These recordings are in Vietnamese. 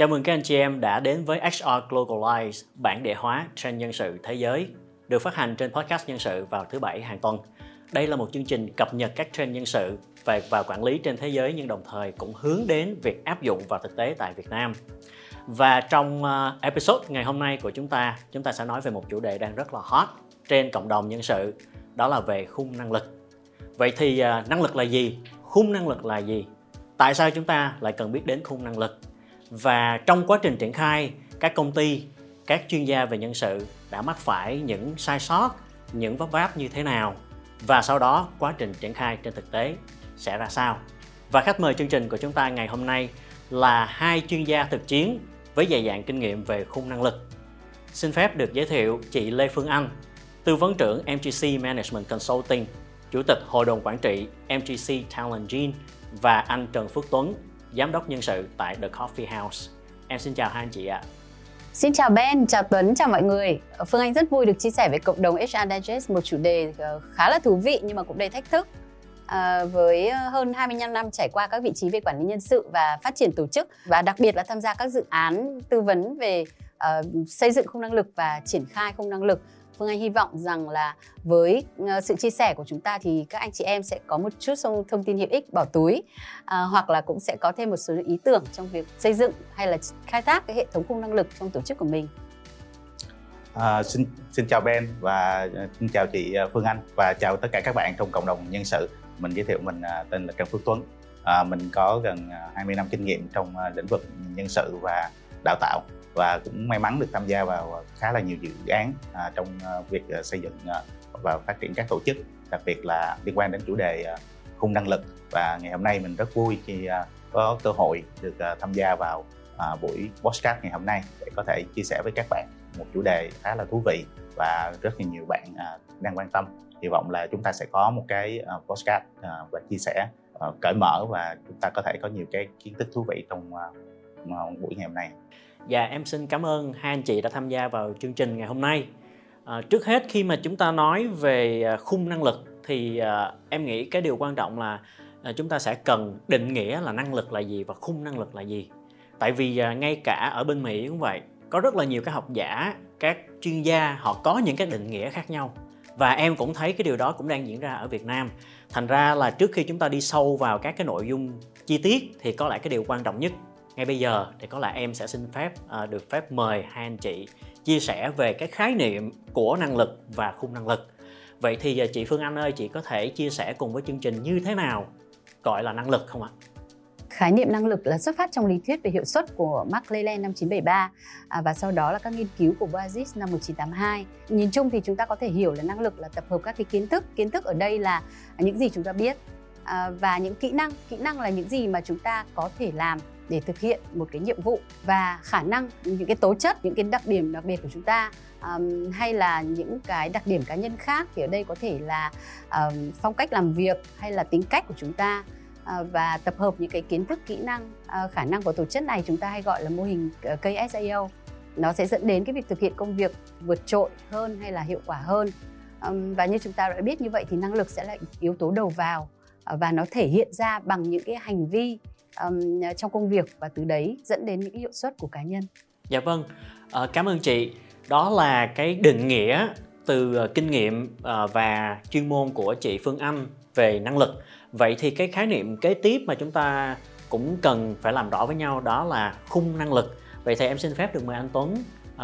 Chào mừng các anh chị em đã đến với HR Globalize, bản địa hóa trend nhân sự thế giới, được phát hành trên podcast nhân sự vào thứ bảy hàng tuần. Đây là một chương trình cập nhật các trend nhân sự về và quản lý trên thế giới nhưng đồng thời cũng hướng đến việc áp dụng vào thực tế tại Việt Nam. Và trong ờ, episode ngày hôm nay của chúng ta, chúng ta sẽ nói về một chủ đề đang rất là hot trên cộng đồng nhân sự, đó là về khung năng lực. Vậy thì ờ, năng lực là gì? Khung năng lực là gì? Tại sao chúng ta lại cần biết đến khung năng lực? Và trong quá trình triển khai, các công ty, các chuyên gia về nhân sự đã mắc phải những sai sót, những vấp váp như thế nào? Và sau đó quá trình triển khai trên thực tế sẽ ra sao? Và khách mời chương trình của chúng ta ngày hôm nay là hai chuyên gia thực chiến với dày dạn kinh nghiệm về khung năng lực. Xin phép được giới thiệu chị Lê Phương Anh, tư vấn trưởng MGC Management Consulting, chủ tịch hội đồng quản trị MGC Talent Gene và anh Trần Phước Tuấn, giám đốc nhân sự tại The Coffee House. Em xin chào hai anh chị ạ. Xin chào Ben, chào Tuấn, chào mọi người. Ờ, Phương Anh rất vui được chia sẻ với cộng đồng HR Digest một chủ đề ờ, khá là thú vị nhưng mà cũng đầy thách thức. À, với hơn 25 năm trải qua các vị trí về quản lý nhân sự và phát triển tổ chức và đặc biệt là tham gia các dự án tư vấn về uh, xây dựng khung năng lực và triển khai khung năng lực Phương Anh hy vọng rằng là với ờ, sự chia sẻ của chúng ta thì các anh chị em sẽ có một chút thông tin hữu ích bỏ túi à, hoặc là cũng sẽ có thêm một số ý tưởng trong việc xây dựng hay là khai thác cái hệ thống khung năng lực trong tổ chức của mình. À, xin xin chào Ben và ờ, xin chào chị ờ, Phương Anh và chào tất cả các bạn trong cộng đồng nhân sự. Mình giới thiệu mình à, tên là Trần Phước Tuấn. À, mình có gần à, 20 năm kinh nghiệm trong à, lĩnh vực nhân sự và đào tạo và cũng may mắn được tham gia vào ờ, khá là nhiều dự án à, trong ờ, việc ờ, xây dựng và phát triển các tổ chức đặc biệt là liên quan đến chủ đề khung năng lực. Và ngày hôm nay mình rất vui khi có cơ hội được tham gia vào à, buổi podcast ngày hôm nay để có thể chia sẻ với các bạn một chủ đề khá là thú vị và rất là nhiều bạn à, đang quan tâm. Hy vọng là chúng ta sẽ có một cái podcast và chia sẻ cởi mở và chúng ta có thể có nhiều cái kiến thức thú vị trong buổi ngày hôm nay và em xin cảm ơn hai anh chị đã tham gia vào chương trình ngày hôm nay. À, trước hết khi mà chúng ta nói về à, khung năng lực thì à, em nghĩ cái điều quan trọng là à, chúng ta sẽ cần định nghĩa là năng lực là gì và khung năng lực là gì. Tại vì à, ngay cả ở bên Mỹ cũng vậy, có rất là nhiều các học giả, các chuyên gia họ có những cái định nghĩa khác nhau và em cũng thấy cái điều đó cũng đang diễn ra ở Việt Nam. Thành ra là trước khi chúng ta đi sâu vào các cái nội dung chi tiết thì có lẽ cái điều quan trọng nhất ngay bây giờ thì có lẽ em sẽ xin phép uh, được phép mời hai anh chị chia sẻ về cái khái niệm của năng lực và khung năng lực vậy thì uh, chị Phương Anh ơi chị có thể chia sẻ cùng với chương trình như thế nào gọi là năng lực không ạ? Khái niệm năng lực là xuất phát trong lý thuyết về hiệu suất của Mark Leland năm 1973 à, và sau đó là các nghiên cứu của Boazis năm 1982. Nhìn chung thì chúng ta có thể hiểu là năng lực là tập hợp các cái kiến thức. Kiến thức ở đây là những gì chúng ta biết à, và những kỹ năng. Kỹ năng là những gì mà chúng ta có thể làm để thực hiện một cái nhiệm vụ và khả năng những cái tố chất những cái đặc điểm đặc biệt của chúng ta um, hay là những cái đặc điểm cá nhân khác thì ở đây có thể là um, phong cách làm việc hay là tính cách của chúng ta uh, và tập hợp những cái kiến thức kỹ năng uh, khả năng của tổ chức này chúng ta hay gọi là mô hình ờ, KSAO nó sẽ dẫn đến cái việc thực hiện công việc vượt trội hơn hay là hiệu quả hơn. Um, và như chúng ta đã biết như vậy thì năng lực sẽ là yếu tố đầu vào và nó thể hiện ra bằng những cái hành vi um, trong công việc và từ đấy dẫn đến những hiệu suất của cá nhân. Dạ vâng, à, cảm ơn chị. Đó là cái định nghĩa từ ờ, kinh nghiệm ờ, và chuyên môn của chị Phương Anh về năng lực. Vậy thì cái khái niệm kế tiếp mà chúng ta cũng cần phải làm rõ với nhau đó là khung năng lực. Vậy thì em xin phép được mời anh Tuấn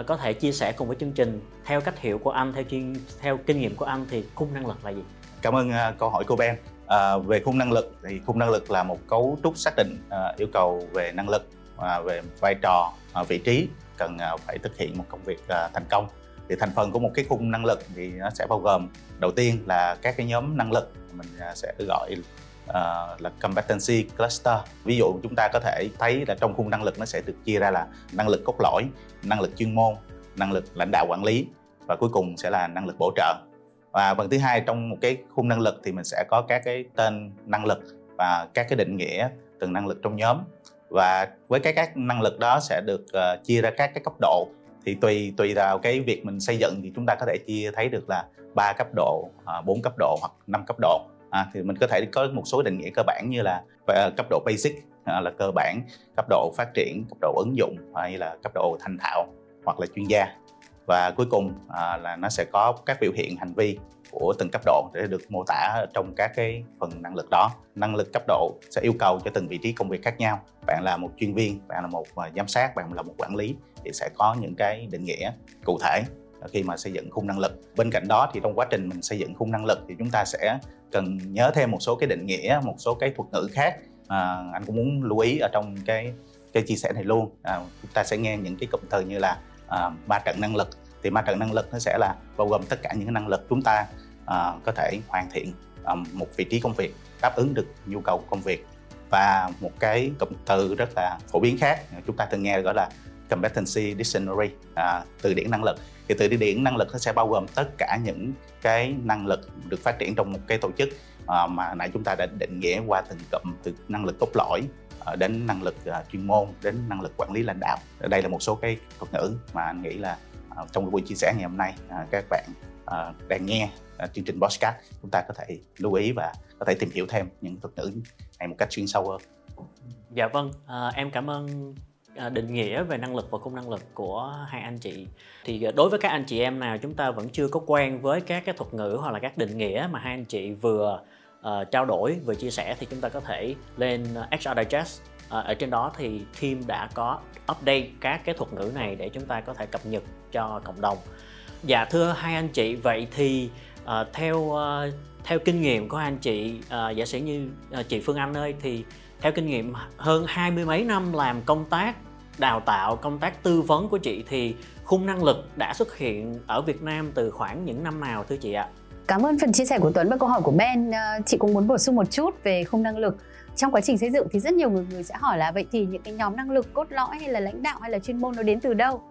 có thể chia sẻ cùng với chương trình theo cách hiểu của anh theo chuyên theo kinh nghiệm của anh thì khung năng lực là gì? Cảm ơn câu hỏi của Ben. À, về khung năng lực thì khung năng lực là một cấu trúc xác định à, yêu cầu về năng lực và về vai trò à, vị trí cần à, phải thực hiện một công việc à, thành công. Thì thành phần của một cái khung năng lực thì nó sẽ bao gồm đầu tiên là các cái nhóm năng lực mình à, sẽ gọi uh, là competency cluster. Ví dụ chúng ta có thể thấy là trong khung năng lực nó sẽ được chia ra là năng lực cốt lõi năng lực chuyên môn năng lực lãnh đạo quản lý và cuối cùng sẽ là năng lực bổ trợ và phần thứ hai trong một cái khung năng lực thì mình sẽ có các cái tên năng lực và các cái định nghĩa từng năng lực trong nhóm. Và với các các năng lực đó sẽ được uh, chia ra các cái cấp độ. Thì tùy tùy vào cái việc mình xây dựng thì chúng ta có thể chia thấy được là ba cấp độ, ờ, bốn uh, cấp độ hoặc năm cấp độ. À, thì mình có thể có một số định nghĩa cơ bản như là uh, cấp độ basic uh, là cơ bản cấp độ phát triển cấp độ ứng dụng hay là cấp độ thành thạo hoặc là chuyên gia và cuối cùng à, là nó sẽ có các biểu hiện hành vi của từng cấp độ để được mô tả trong các cái phần năng lực đó. Năng lực cấp độ sẽ yêu cầu cho từng vị trí công việc khác nhau. Bạn là một chuyên viên bạn là một à, giám sát bạn là một quản lý thì sẽ có những cái định nghĩa cụ thể khi mà xây dựng khung năng lực. Bên cạnh đó thì trong quá trình mình xây dựng khung năng lực thì chúng ta sẽ cần nhớ thêm một số cái định nghĩa một số cái thuật ngữ khác. À, anh cũng muốn lưu ý ở trong cái cái chia sẻ này luôn. À, chúng ta sẽ nghe những cái cụm từ như là À, ba trận năng lực thì ma trận năng lực nó sẽ là bao gồm tất cả những năng lực chúng ta uh, có thể hoàn thiện um, một vị trí công việc đáp ứng được nhu cầu công việc. Và một cái cụm từ rất là phổ biến khác chúng ta thường nghe gọi là competency dictionary à, từ điển năng lực. Thì từ điển năng lực nó sẽ bao gồm tất cả những cái năng lực được phát triển trong một cái tổ chức à, mà nãy chúng ta đã định nghĩa qua từng cụm từ năng lực cốt lõi. Ờ, đến năng lực ờ, chuyên môn đến năng lực quản lý lãnh đạo. Đây là một số cái thuật ngữ mà anh nghĩ là ờ, trong buổi chia sẻ ngày hôm nay các bạn đang nghe chương trình podcast chúng ta có thể lưu ý và có thể tìm hiểu thêm những thuật ngữ này một cách chuyên sâu hơn. Dạ vâng à, em cảm ơn định nghĩa về năng lực và khung năng lực của hai anh chị. Thì đối với các anh chị em nào chúng ta vẫn chưa có quen với các cái thuật ngữ hoặc là các định nghĩa mà hai anh chị vừa uh, trao đổi về chia sẻ thì chúng ta có thể lên ờ, HR Digest ờ, ở trên đó thì team đã có update các cái thuật ngữ này để chúng ta có thể cập nhật cho cộng đồng dạ thưa hai anh chị vậy thì uh, theo uh, theo kinh nghiệm của anh chị uh, giả sử như uh, chị Phương Anh ơi thì theo kinh nghiệm hơn hai mươi mấy năm làm công tác đào tạo công tác tư vấn của chị thì khung năng lực đã xuất hiện ở Việt Nam từ khoảng những năm nào thưa chị ạ? Cảm ơn phần chia sẻ của Tuấn và câu hỏi của Ben. Ờ, chị cũng muốn bổ sung một chút về khung năng lực. Trong quá trình xây dựng thì rất nhiều người, người sẽ hỏi là vậy thì những cái nhóm năng lực cốt lõi hay là lãnh đạo hay là chuyên môn nó đến từ đâu?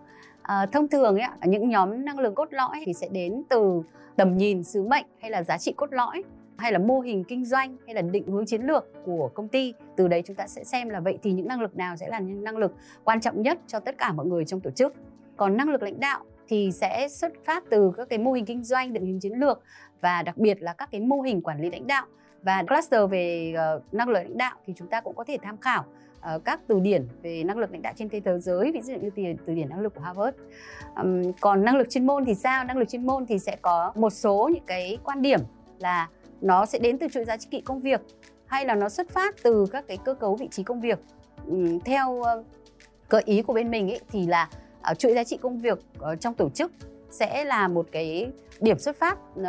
À, thông thường ấy, những nhóm năng lực cốt lõi thì sẽ đến từ tầm nhìn, sứ mệnh hay là giá trị cốt lõi hay là mô hình kinh doanh hay là định hướng chiến lược của công ty từ đấy chúng ta sẽ xem là vậy thì những năng lực nào sẽ là những năng lực quan trọng nhất cho tất cả mọi người trong tổ chức còn năng lực lãnh đạo thì sẽ xuất phát từ các cái mô hình kinh doanh định hướng chiến lược và đặc biệt là các cái mô hình quản lý lãnh đạo. Và cluster về uh, năng lực lãnh đạo thì chúng ta cũng có thể tham khảo uh, các từ điển về năng lực lãnh đạo trên thế giới ví dụ như từ, từ điển năng lực của Harvard. Um, còn năng lực chuyên môn thì sao? Năng lực chuyên môn thì sẽ có một số những cái quan điểm là nó sẽ đến từ chuỗi giá trị công việc hay là nó xuất phát từ các cái cơ cấu vị trí công việc. Um, theo ờ, gợi ý của bên mình ấy, thì là uh, chuỗi giá trị công việc uh, trong tổ chức sẽ là một cái điểm xuất phát uh,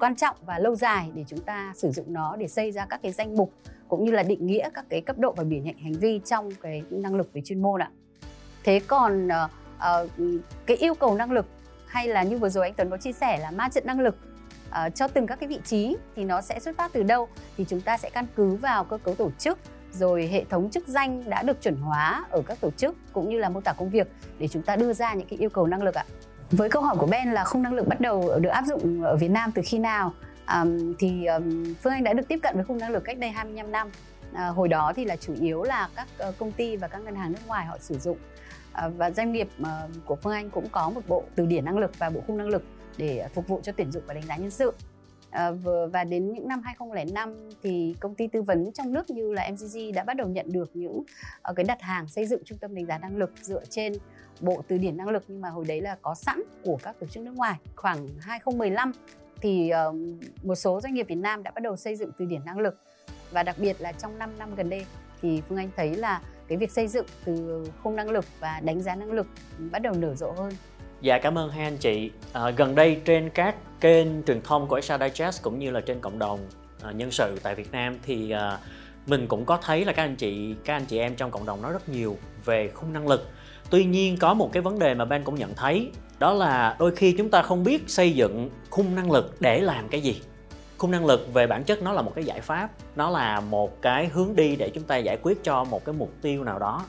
quan trọng và lâu dài để chúng ta sử dụng nó để xây ra các cái danh mục cũng như là định nghĩa các cái cấp độ và biểu hiện hành vi trong cái năng lực về chuyên môn ạ. Thế còn uh, uh, cái yêu cầu năng lực hay là như vừa rồi anh Tuấn có chia sẻ là ma trận năng lực uh, cho từng các cái vị trí thì nó sẽ xuất phát từ đâu thì chúng ta sẽ căn cứ vào cơ cấu tổ chức rồi hệ thống chức danh đã được chuẩn hóa ở các tổ chức cũng như là mô tả công việc để chúng ta đưa ra những cái yêu cầu năng lực ạ. Với câu hỏi của Ben là khung năng lực bắt đầu được áp dụng ở Việt Nam từ khi nào? Um, thì um, Phương Anh đã được tiếp cận với khung năng lực cách đây 25 năm. À, hồi đó thì là chủ yếu là các uh, công ty và các ngân hàng nước ngoài họ sử dụng à, và doanh nghiệp uh, của Phương Anh cũng có một bộ từ điển năng lực và bộ khung năng lực để phục vụ cho tuyển dụng và đánh giá nhân sự. À, và đến những năm 2005 thì công ty tư vấn trong nước như là MCG đã bắt đầu nhận được những uh, cái đặt hàng xây dựng trung tâm đánh giá năng lực dựa trên bộ từ điển năng lực nhưng mà hồi đấy là có sẵn của các tổ chức nước ngoài. Khoảng 2015 thì ờ, một số doanh nghiệp Việt Nam đã bắt đầu xây dựng từ điển năng lực và đặc biệt là trong 5 năm gần đây thì Phương Anh thấy là cái việc xây dựng từ khung năng lực và đánh giá năng lực bắt đầu nở rộ hơn Dạ cảm ơn hai anh chị. À, gần đây trên các kênh truyền thông của HR Digest cũng như là trên cộng đồng à, nhân sự tại Việt Nam thì à, mình cũng có thấy là các anh chị các anh chị em trong cộng đồng nói rất nhiều về khung năng lực. Tuy nhiên có một cái vấn đề mà Ben cũng nhận thấy đó là đôi khi chúng ta không biết xây dựng khung năng lực để làm cái gì. Khung năng lực về bản chất nó là một cái giải pháp, nó là một cái hướng đi để chúng ta giải quyết cho một cái mục tiêu nào đó.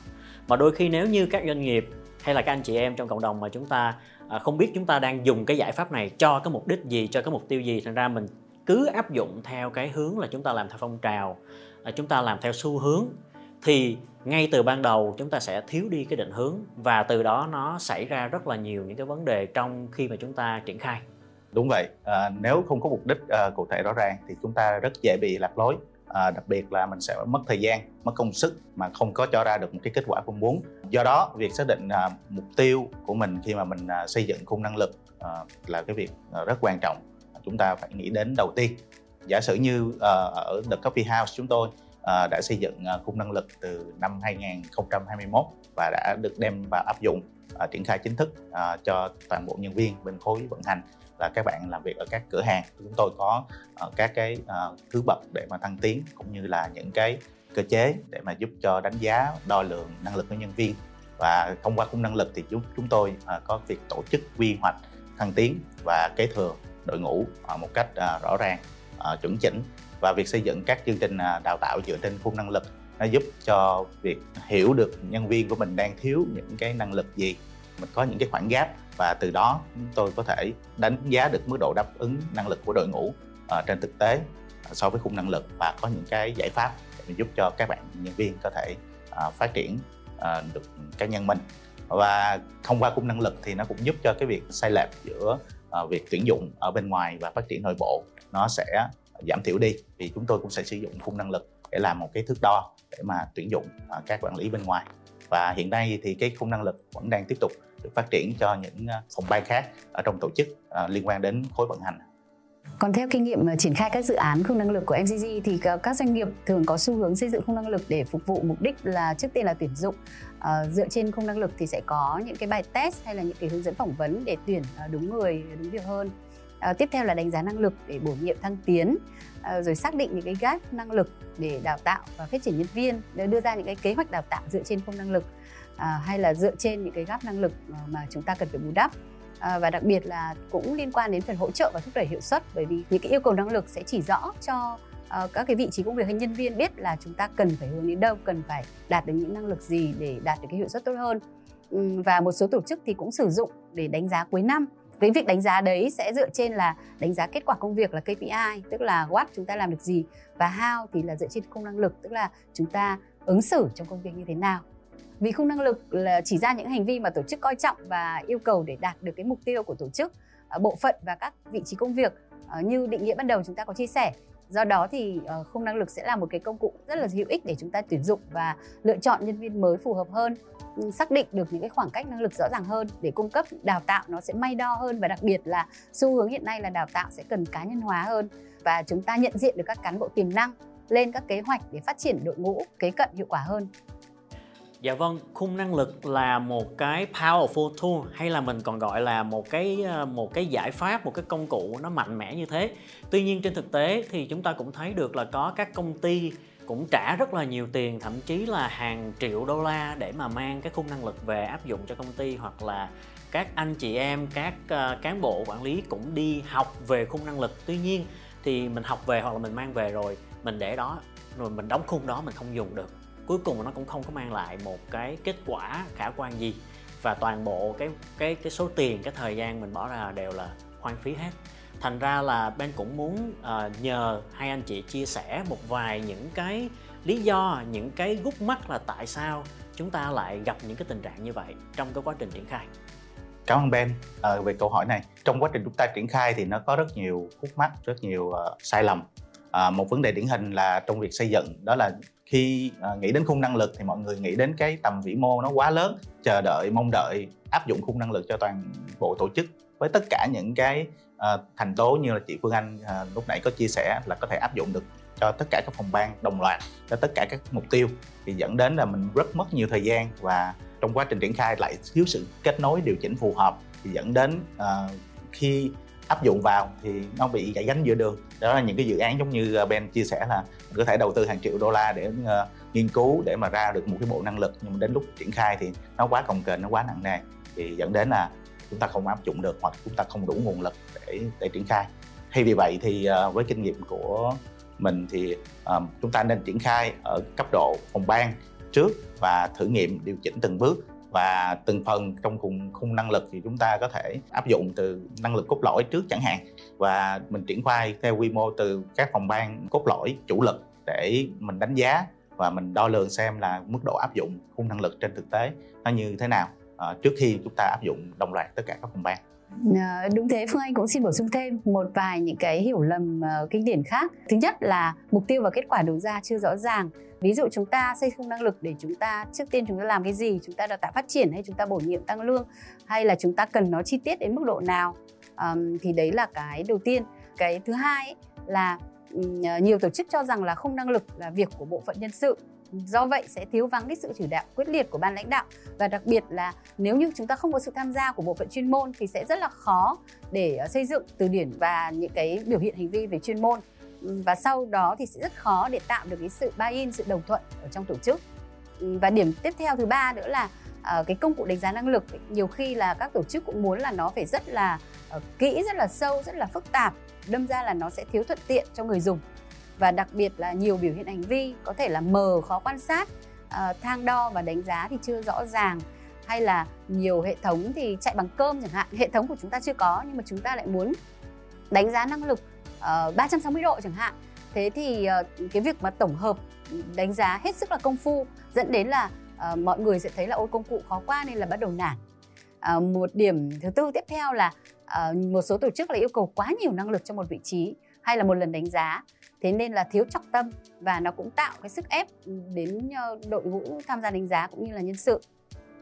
Mà đôi khi nếu như các doanh nghiệp hay là các anh chị em trong cộng đồng mà chúng ta à, không biết chúng ta đang dùng cái giải pháp này cho cái mục đích gì cho cái mục tiêu gì thành ra mình cứ áp dụng theo cái hướng là chúng ta làm theo phong trào à, chúng ta làm theo xu hướng thì ngay từ ban đầu chúng ta sẽ thiếu đi cái định hướng và từ đó nó xảy ra rất là nhiều những cái vấn đề trong khi mà chúng ta triển khai. Đúng vậy. À, nếu không có mục đích à, cụ thể rõ ràng thì chúng ta rất dễ bị lạc lối. À, đặc biệt là mình sẽ mất thời gian mất công sức mà không có cho ra được một cái kết quả mong muốn. Do đó việc xác định à, mục tiêu của mình khi mà mình à, xây dựng khung năng lực à, là cái việc à, rất quan trọng. Chúng ta phải nghĩ đến đầu tiên. Giả sử như à, ở The Coffee House chúng tôi À, đã xây dựng à, khung năng lực từ năm 2021 và đã được đem vào áp dụng à, triển khai chính thức cho toàn bộ nhân viên bên khối vận hành là các bạn làm việc ở các cửa hàng. Chúng tôi có các cái thứ bậc để mà thăng tiến cũng như là những cái cơ chế để mà giúp cho đánh giá, đo lường năng lực của nhân viên. Và thông qua khung năng lực thì chúng chúng tôi có việc tổ chức quy hoạch, thăng tiến và kế thừa đội ngũ một cách rõ ràng chuẩn chỉnh và việc xây dựng các chương trình à, đào tạo dựa trên khung năng lực nó giúp cho việc hiểu được nhân viên của mình đang thiếu những cái năng lực gì mình có những cái khoảng gap và từ đó tôi có thể đánh giá được mức độ đáp ứng năng lực của đội ngũ uh, trên thực tế uh, so với khung năng lực và có những cái giải pháp để giúp cho các bạn nhân viên có thể uh, phát triển uh, được cá nhân mình. Và thông qua khung năng lực thì nó cũng giúp cho cái việc sai lệch giữa uh, việc tuyển dụng ở bên ngoài và phát triển nội bộ nó sẽ giảm thiểu đi vì chúng tôi cũng sẽ sử dụng khung năng lực để làm một cái thước đo để mà tuyển dụng à, các quản lý bên ngoài và hiện nay thì cái khung năng lực vẫn đang tiếp tục được phát triển cho những à, phòng ban khác ở trong tổ chức à, liên quan đến khối vận hành còn theo kinh nghiệm triển khai các dự án khung năng lực của MCG thì các doanh nghiệp thường có xu hướng xây dựng khung năng lực để phục vụ mục đích là trước tiên là tuyển dụng. À, dựa trên khung năng lực thì sẽ có những cái bài test hay là những cái hướng dẫn phỏng vấn để tuyển đúng người, đúng việc hơn. À, tiếp theo là đánh giá năng lực để bổ nhiệm thăng tiến, à, rồi xác định những cái gap năng lực để đào tạo và phát triển nhân viên, để đưa ra những cái kế hoạch đào tạo dựa trên khung năng lực à, hay là dựa trên những cái gap năng lực mà chúng ta cần phải bù đắp. À, và đặc biệt là cũng liên quan đến phần hỗ trợ và thúc đẩy hiệu suất bởi vì những cái yêu cầu năng lực sẽ chỉ rõ cho uh, các cái vị trí công việc hay nhân viên biết là chúng ta cần phải hướng đến đâu cần phải đạt được những năng lực gì để đạt được cái hiệu suất tốt hơn. Và một số tổ chức thì cũng sử dụng để đánh giá cuối năm cái việc đánh giá đấy sẽ dựa trên là đánh giá kết quả công việc là KPI tức là what chúng ta làm được gì, và how thì là dựa trên khung năng lực, tức là chúng ta ứng xử trong công việc như thế nào. Vì khung năng lực là chỉ ra những hành vi mà tổ chức coi trọng và yêu cầu để đạt được cái mục tiêu của tổ chức à, bộ phận và các vị trí công việc à, như định nghĩa ban đầu chúng ta có chia sẻ do đó thì ờ, khung năng lực sẽ là một cái công cụ rất là hữu ích để chúng ta tuyển dụng và lựa chọn nhân viên mới phù hợp hơn. Ừ, xác định được những cái khoảng cách năng lực rõ ràng hơn để cung cấp đào tạo nó sẽ may đo hơn và đặc biệt là xu hướng hiện nay là đào tạo sẽ cần cá nhân hóa hơn và chúng ta nhận diện được các cán bộ tiềm năng lên các kế hoạch để phát triển đội ngũ kế cận hiệu quả hơn. Dạ vâng, khung năng lực là một cái powerful tool hay là mình còn gọi là một cái ờ, một cái giải pháp, một cái công cụ nó mạnh mẽ như thế. Tuy nhiên trên thực tế thì chúng ta cũng thấy được là có các công ty cũng trả rất là nhiều tiền thậm chí là hàng triệu đô la để mà mang cái khung năng lực về áp dụng cho công ty hoặc là các anh chị em các ờ, cán bộ quản lý cũng đi học về khung năng lực tuy nhiên thì mình học về hoặc là mình mang về rồi mình để đó rồi mình đóng khung đó mình không dùng được cuối cùng nó cũng không có mang lại một cái kết quả khả quan gì. Và toàn bộ cái cái cái số tiền cái thời gian mình bỏ ra đều là hoang phí hết. Thành ra là Ben cũng muốn uh, nhờ hai anh chị chia sẻ một vài những cái lý do những cái gút mắt là tại sao chúng ta lại gặp những cái tình trạng như vậy trong cái quá trình triển khai. Cảm ơn Ben. À, về câu hỏi này trong quá trình chúng ta triển khai thì nó có rất nhiều khúc mắc rất nhiều uh, sai lầm. À, một vấn đề điển hình là trong việc xây dựng đó là khi à, nghĩ đến khung năng lực thì mọi người nghĩ đến cái tầm vĩ mô nó quá lớn chờ đợi mong đợi áp dụng khung năng lực cho toàn bộ tổ chức. Với tất cả những cái à, thành tố như là chị Phương Anh à, lúc nãy có chia sẻ là có thể áp dụng được cho tất cả các phòng ban đồng loạt cho tất cả các mục tiêu thì dẫn đến là mình rất mất nhiều thời gian và trong quá trình triển khai lại thiếu sự kết nối điều chỉnh phù hợp thì dẫn đến uh, khi áp dụng vào thì nó bị gãy gánh giữa đường. Đó là những cái dự án giống như ờ, Ben chia sẻ là mình có thể đầu tư hàng triệu đô la để uh, nghiên cứu để mà ra được một cái bộ năng lực nhưng mà đến lúc triển khai thì nó quá cồng kềnh nó quá nặng nề. Thì dẫn đến là chúng ta không áp dụng được hoặc chúng ta không đủ nguồn lực để để triển khai. Hay vì vậy thì uh, với kinh nghiệm của mình thì uh, chúng ta nên triển khai ở cấp độ phòng ban trước và thử nghiệm điều chỉnh từng bước và từng phần trong khung khung năng lực thì chúng ta có thể áp dụng từ năng lực cốt lõi trước chẳng hạn. Và mình triển khai theo quy mô từ các phòng ban cốt lõi, chủ lực để mình đánh giá và mình đo lường xem là mức độ áp dụng khung năng lực trên thực tế nó như thế nào. À, trước khi chúng ta áp dụng đồng loạt tất cả các phòng ban. À, đúng thế Phương Anh cũng xin bổ sung thêm một vài những cái hiểu lầm uh, kinh điển khác. Thứ nhất là mục tiêu và kết quả đầu ra chưa rõ ràng. Ví dụ chúng ta xây khung năng lực để chúng ta trước tiên chúng ta làm cái gì, chúng ta đào tạo phát triển hay chúng ta bổ nhiệm tăng lương hay là chúng ta cần nó chi tiết đến mức độ nào. Um, thì đấy là cái đầu tiên. Cái thứ hai ấy, là um, nhiều tổ chức cho rằng là khung năng lực là việc của bộ phận nhân sự do vậy sẽ thiếu vắng cái sự chỉ đạo quyết liệt của ban lãnh đạo. Và đặc biệt là nếu như chúng ta không có sự tham gia của bộ phận chuyên môn thì sẽ rất là khó để ờ, xây dựng từ điển và những cái biểu hiện hành vi về chuyên môn. Và sau đó thì sẽ rất khó để tạo được cái sự buy-in, sự đồng thuận ở trong tổ chức. Và điểm tiếp theo thứ ba nữa là ờ, cái công cụ đánh giá năng lực nhiều khi là các tổ chức cũng muốn là nó phải rất là ờ, kỹ, rất là sâu, rất là phức tạp, đâm ra là nó sẽ thiếu thuận tiện cho người dùng và đặc biệt là nhiều biểu hiện hành vi có thể là mờ khó quan sát à, thang đo và đánh giá thì chưa rõ ràng. Hay là nhiều hệ thống thì chạy bằng cơm chẳng hạn. Hệ thống của chúng ta chưa có nhưng mà chúng ta lại muốn đánh giá năng lực ờ, uh, 360 độ chẳng hạn. Thế thì uh, cái việc mà tổng hợp ừ, đánh giá hết sức là công phu dẫn đến là uh, mọi người sẽ thấy là ôi công cụ khó qua nên là bắt đầu nản. Uh, một điểm thứ tư tiếp theo là uh, một số tổ chức là yêu cầu quá nhiều năng lực cho một vị trí hay là một lần đánh giá thế nên là thiếu trọng tâm và nó cũng tạo cái sức ép đến ờ, đội ngũ tham gia đánh giá cũng như là nhân sự.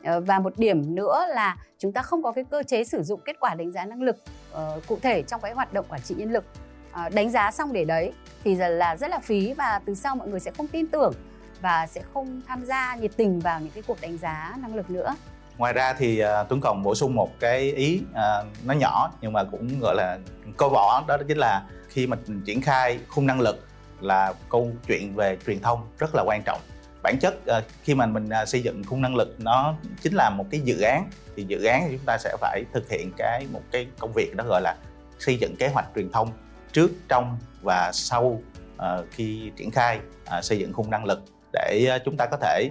Ờ, và một điểm nữa là chúng ta không có cái cơ chế sử dụng kết quả đánh giá năng lực uh, cụ thể trong cái hoạt động quản trị nhân lực. Uh, đánh giá xong để đấy thì là rất là phí và từ sau mọi người sẽ không tin tưởng và sẽ không tham gia nhiệt tình vào những cái cuộc đánh giá năng lực nữa. Ngoài ra thì uh, tuấn còn bổ sung một cái ý uh, nó nhỏ nhưng mà cũng gọi là câu vỏ đó chính là khi mà triển khai khung năng lực là câu chuyện về truyền thông rất là quan trọng. Bản chất ờ, khi mà mình ờ, xây dựng khung năng lực, nó chính là một cái dự án, thì dự án thì chúng ta sẽ phải thực hiện cái, một cái công việc đó gọi là xây dựng kế hoạch truyền thông trước, trong và sau ờ, khi triển khai à, xây dựng khung năng lực để chúng ta có thể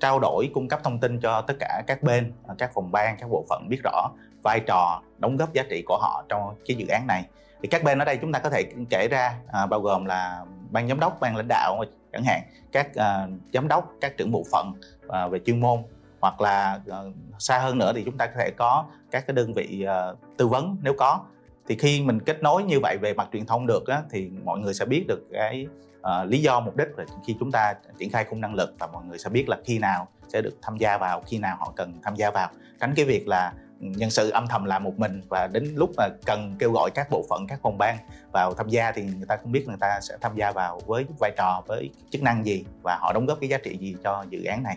trao đổi, cung cấp thông tin cho tất cả các bên các phòng ban, các bộ phận biết rõ vai trò, đóng góp giá trị của họ trong cái dự án này thì các bên ở đây chúng ta có thể kể ra à, bao gồm là ban giám đốc ban lãnh đạo chẳng hạn các à, giám đốc các trưởng bộ phận à, về chuyên môn hoặc là à, xa hơn nữa thì chúng ta có thể có các cái đơn vị à, tư vấn nếu có. Thì khi mình kết nối như vậy về mặt truyền thông được á, thì mọi người sẽ biết được cái uh, lý do mục đích và khi chúng ta triển khai khung năng lực và mọi người sẽ biết là khi nào sẽ được tham gia vào khi nào họ cần tham gia vào. Tránh cái việc là nhân sự âm thầm làm một mình và đến lúc mà cần kêu gọi các bộ phận các phòng ban vào tham gia thì người ta không biết người ta sẽ tham gia vào với vai trò với chức năng gì và họ đóng góp cái giá trị gì cho dự án này.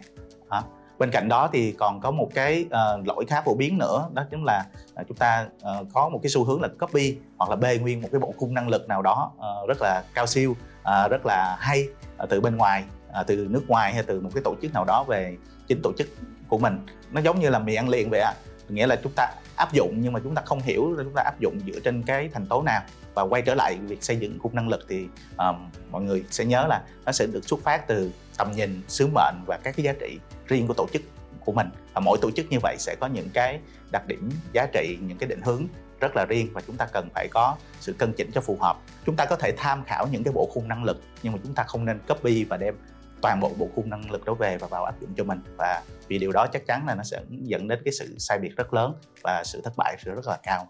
Đó. bên cạnh đó thì còn có một cái uh, lỗi khá phổ biến nữa đó chính là uh, chúng ta uh, có một cái xu hướng là copy hoặc là bê nguyên một cái bộ khung năng lực nào đó uh, rất là cao siêu uh, rất là hay uh, từ bên ngoài uh, từ nước ngoài hay từ một cái tổ chức nào đó về chính tổ chức của mình. Nó giống như là mì ăn liền vậy à nghĩa là chúng ta áp dụng nhưng mà chúng ta không hiểu là chúng ta áp dụng dựa trên cái thành tố nào. Và quay trở lại việc xây dựng khung năng lực thì um, mọi người sẽ nhớ là nó sẽ được xuất phát từ tầm nhìn sứ mệnh và các cái giá trị riêng của tổ chức của mình. Và mỗi tổ chức như vậy sẽ có những cái đặc điểm giá trị những cái định hướng rất là riêng và chúng ta cần phải có sự cân chỉnh cho phù hợp. Chúng ta có thể tham khảo những cái bộ khung năng lực nhưng mà chúng ta không nên copy và đem toàn bộ bộ khung năng lực đó về và vào áp dụng cho mình và vì điều đó chắc chắn là nó sẽ dẫn đến cái sự sai biệt rất lớn và sự thất bại sẽ rất là cao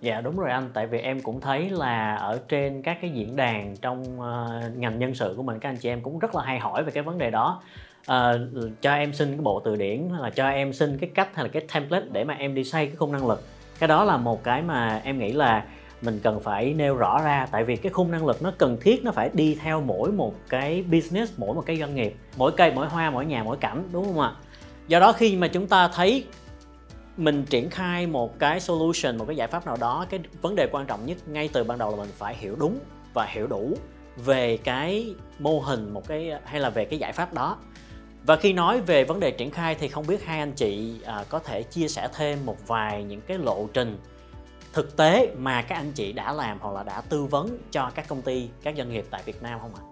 Dạ đúng rồi anh, tại vì em cũng thấy là ở trên các cái diễn đàn trong uh, ngành nhân sự của mình các anh chị em cũng rất là hay hỏi về cái vấn đề đó. Uh, cho em xin cái bộ từ điển hay là cho em xin cái cách hay là cái template để mà em đi xây cái khung năng lực. Cái đó là một cái mà em nghĩ là mình cần phải nêu rõ ra tại vì cái khung năng lực nó cần thiết nó phải đi theo mỗi một cái business mỗi một cái doanh nghiệp. Mỗi cây mỗi hoa mỗi nhà mỗi cảnh đúng không ạ? Do đó khi mà chúng ta thấy mình triển khai một cái solution một cái giải pháp nào đó cái vấn đề quan trọng nhất ngay từ ban đầu là mình phải hiểu đúng và hiểu đủ về cái mô hình một cái hay là về cái giải pháp đó. Và khi nói về vấn đề triển khai thì không biết hai anh chị à, có thể chia sẻ thêm một vài những cái lộ trình thực tế mà các anh chị đã làm hoặc là đã tư vấn cho các công ty, các doanh nghiệp tại Việt Nam không ạ?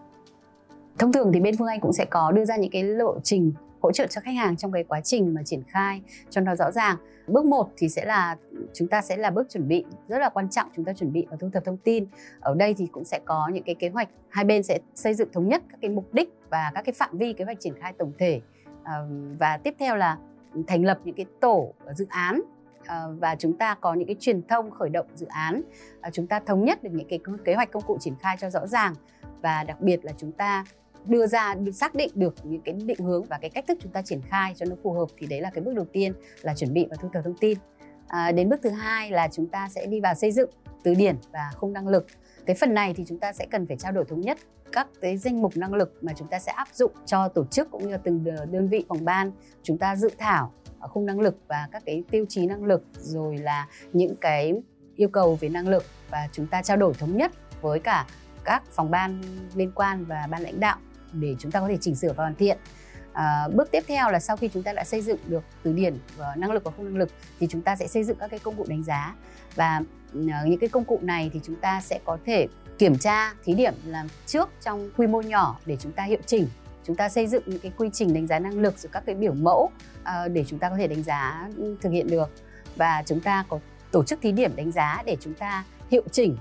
Thông thường thì bên Phương Anh cũng sẽ có đưa ra những cái lộ trình hỗ trợ cho khách hàng trong cái quá trình mà triển khai cho nó rõ ràng. Bước 1 thì sẽ là, chúng ta sẽ là bước chuẩn bị, rất là quan trọng chúng ta chuẩn bị và thu thập thông tin. Ở đây thì cũng sẽ có những cái kế hoạch, hai bên sẽ xây dựng thống nhất các cái mục đích và các cái phạm vi kế hoạch triển khai tổng thể. Và tiếp theo là thành lập những cái tổ dự án Ờ, và chúng ta có những cái truyền thông khởi động dự án. Ờ, chúng ta thống nhất được những cái kế hoạch công cụ triển khai cho rõ ràng. Và đặc biệt là chúng ta đưa ra được xác định được những cái định hướng và cái cách thức chúng ta triển khai cho nó phù hợp thì đấy là cái bước đầu tiên là chuẩn bị và thu thập thông tin. À, đến bước thứ hai là chúng ta sẽ đi vào xây dựng từ điển và khung năng lực. Cái phần này thì chúng ta sẽ cần phải trao đổi thống nhất các cái danh mục năng lực mà chúng ta sẽ áp dụng cho tổ chức cũng như từng đơn vị phòng ban. Chúng ta dự thảo À, khung năng lực và các cái tiêu chí năng lực rồi là những cái yêu cầu về năng lực và chúng ta trao đổi thống nhất với cả các phòng ban liên quan và ban lãnh đạo để chúng ta có thể chỉnh sửa và hoàn thiện. À, bước tiếp theo là sau khi chúng ta đã xây dựng được từ điển và năng lực và không năng lực thì chúng ta sẽ xây dựng các cái công cụ đánh giá. Và à, những cái công cụ này thì chúng ta sẽ có thể kiểm tra thí điểm làm trước trong quy mô nhỏ để chúng ta hiệu chỉnh chúng ta xây dựng những cái quy trình đánh giá năng lực rồi các cái biểu mẫu để chúng ta có thể đánh giá thực hiện được và chúng ta có tổ chức thí điểm đánh giá để chúng ta hiệu chỉnh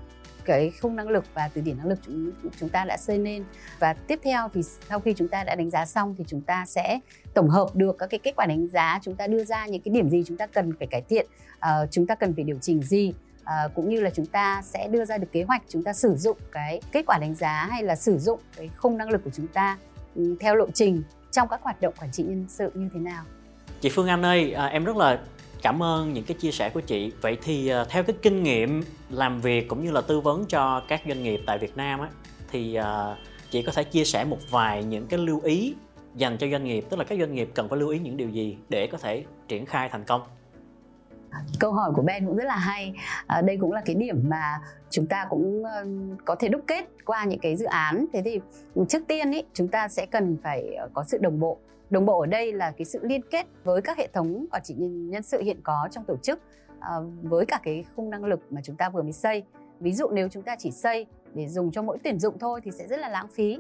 cái khung năng lực và từ điển năng lực chúng chúng ta đã xây nên và tiếp theo thì sau khi chúng ta đã đánh giá xong thì chúng ta sẽ tổng hợp được các cái kết quả đánh giá chúng ta đưa ra những cái điểm gì chúng ta cần phải cải thiện uh, chúng ta cần phải điều chỉnh gì uh, cũng như là chúng ta sẽ đưa ra được kế hoạch chúng ta sử dụng cái kết quả đánh giá hay là sử dụng cái khung năng lực của chúng ta theo lộ trình trong các hoạt động quản trị nhân sự như thế nào? Chị Phương Anh ơi à, em rất là cảm ơn những cái chia sẻ của chị. Vậy thì à, theo cái kinh nghiệm làm việc cũng như là tư vấn cho các doanh nghiệp tại Việt Nam á thì à, chị có thể chia sẻ một vài những cái lưu ý dành cho doanh nghiệp tức là các doanh nghiệp cần phải lưu ý những điều gì để có thể triển khai thành công? Câu hỏi của Ben cũng rất là hay. À, đây cũng là cái điểm mà chúng ta cũng uh, có thể đúc kết qua những cái dự án. Thế thì trước tiên ý chúng ta sẽ cần phải ờ, có sự đồng bộ. Đồng bộ ở đây là cái sự liên kết với các hệ thống quản trị nhân sự hiện có trong tổ chức à, với cả cái khung năng lực mà chúng ta vừa mới xây. Ví dụ nếu chúng ta chỉ xây để dùng cho mỗi tuyển dụng thôi thì sẽ rất là lãng phí